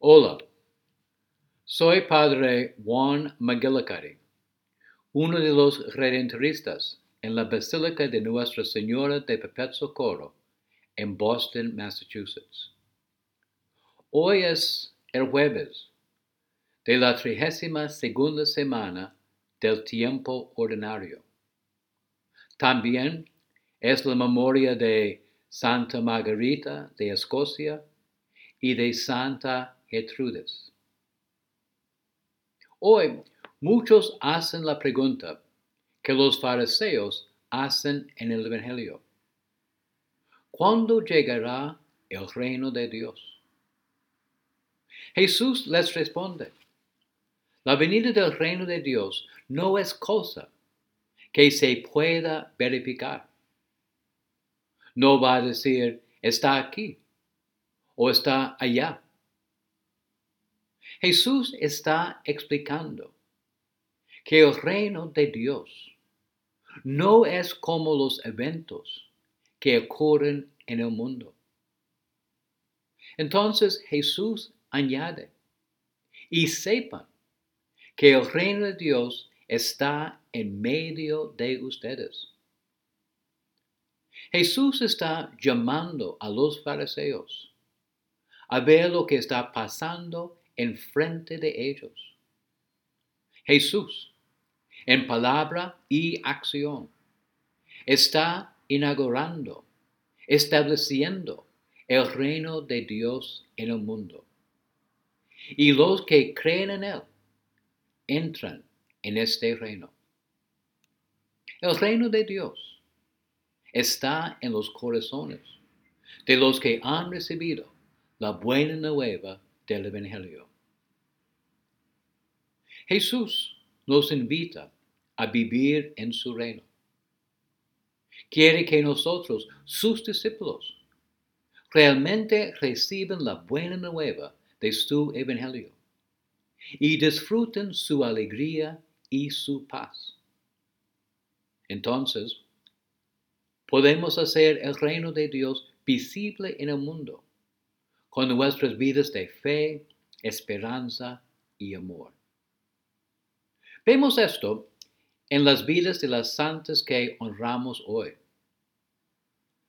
Hola, soy Padre Juan McGillicuddy, uno de los redentoristas en la Basílica de Nuestra Señora de Perpetuo Socorro en Boston, Massachusetts. Hoy es el jueves de la trigésima segunda semana del tiempo ordinario. También es la memoria de Santa Margarita de Escocia y de Santa Gertrudes. Hoy muchos hacen la pregunta que los fariseos hacen en el Evangelio. ¿Cuándo llegará el reino de Dios? Jesús les responde, la venida del reino de Dios no es cosa que se pueda verificar. No va a decir, está aquí o está allá. Jesús está explicando que el reino de Dios no es como los eventos que ocurren en el mundo. Entonces Jesús añade, y sepan que el reino de Dios está en medio de ustedes. Jesús está llamando a los fariseos a ver lo que está pasando enfrente de ellos. Jesús, en palabra y acción, está inaugurando, estableciendo el reino de Dios en el mundo. Y los que creen en Él entran en este reino. El reino de Dios está en los corazones de los que han recibido la buena nueva del Evangelio. Jesús nos invita a vivir en su reino. Quiere que nosotros, sus discípulos, realmente reciban la buena nueva de su Evangelio y disfruten su alegría y su paz. Entonces, podemos hacer el reino de Dios visible en el mundo con nuestras vidas de fe, esperanza y amor. Vemos esto en las vidas de las santas que honramos hoy.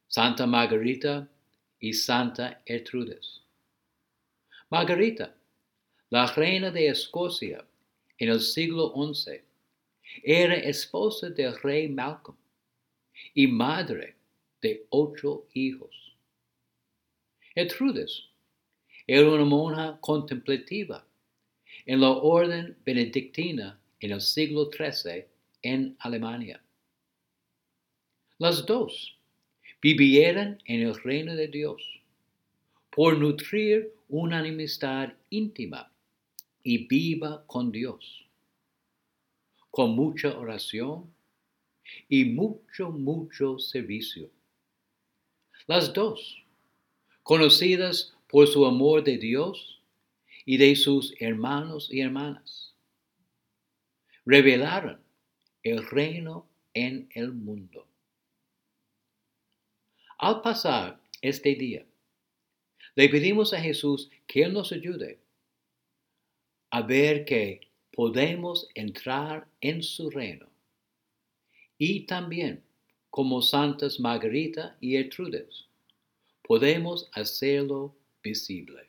Santa Margarita y Santa Ertrudes. Margarita, la reina de Escocia en el siglo XI, era esposa del rey Malcolm y madre de ocho hijos. Ertrudes era una monja contemplativa en la orden benedictina en el siglo XIII en Alemania. Las dos vivieron en el reino de Dios por nutrir una amistad íntima y viva con Dios, con mucha oración y mucho, mucho servicio. Las dos, conocidas por su amor de Dios y de sus hermanos y hermanas revelaron el reino en el mundo. Al pasar este día, le pedimos a Jesús que Él nos ayude a ver que podemos entrar en su reino y también como Santas Margarita y Ertrudes, podemos hacerlo visible.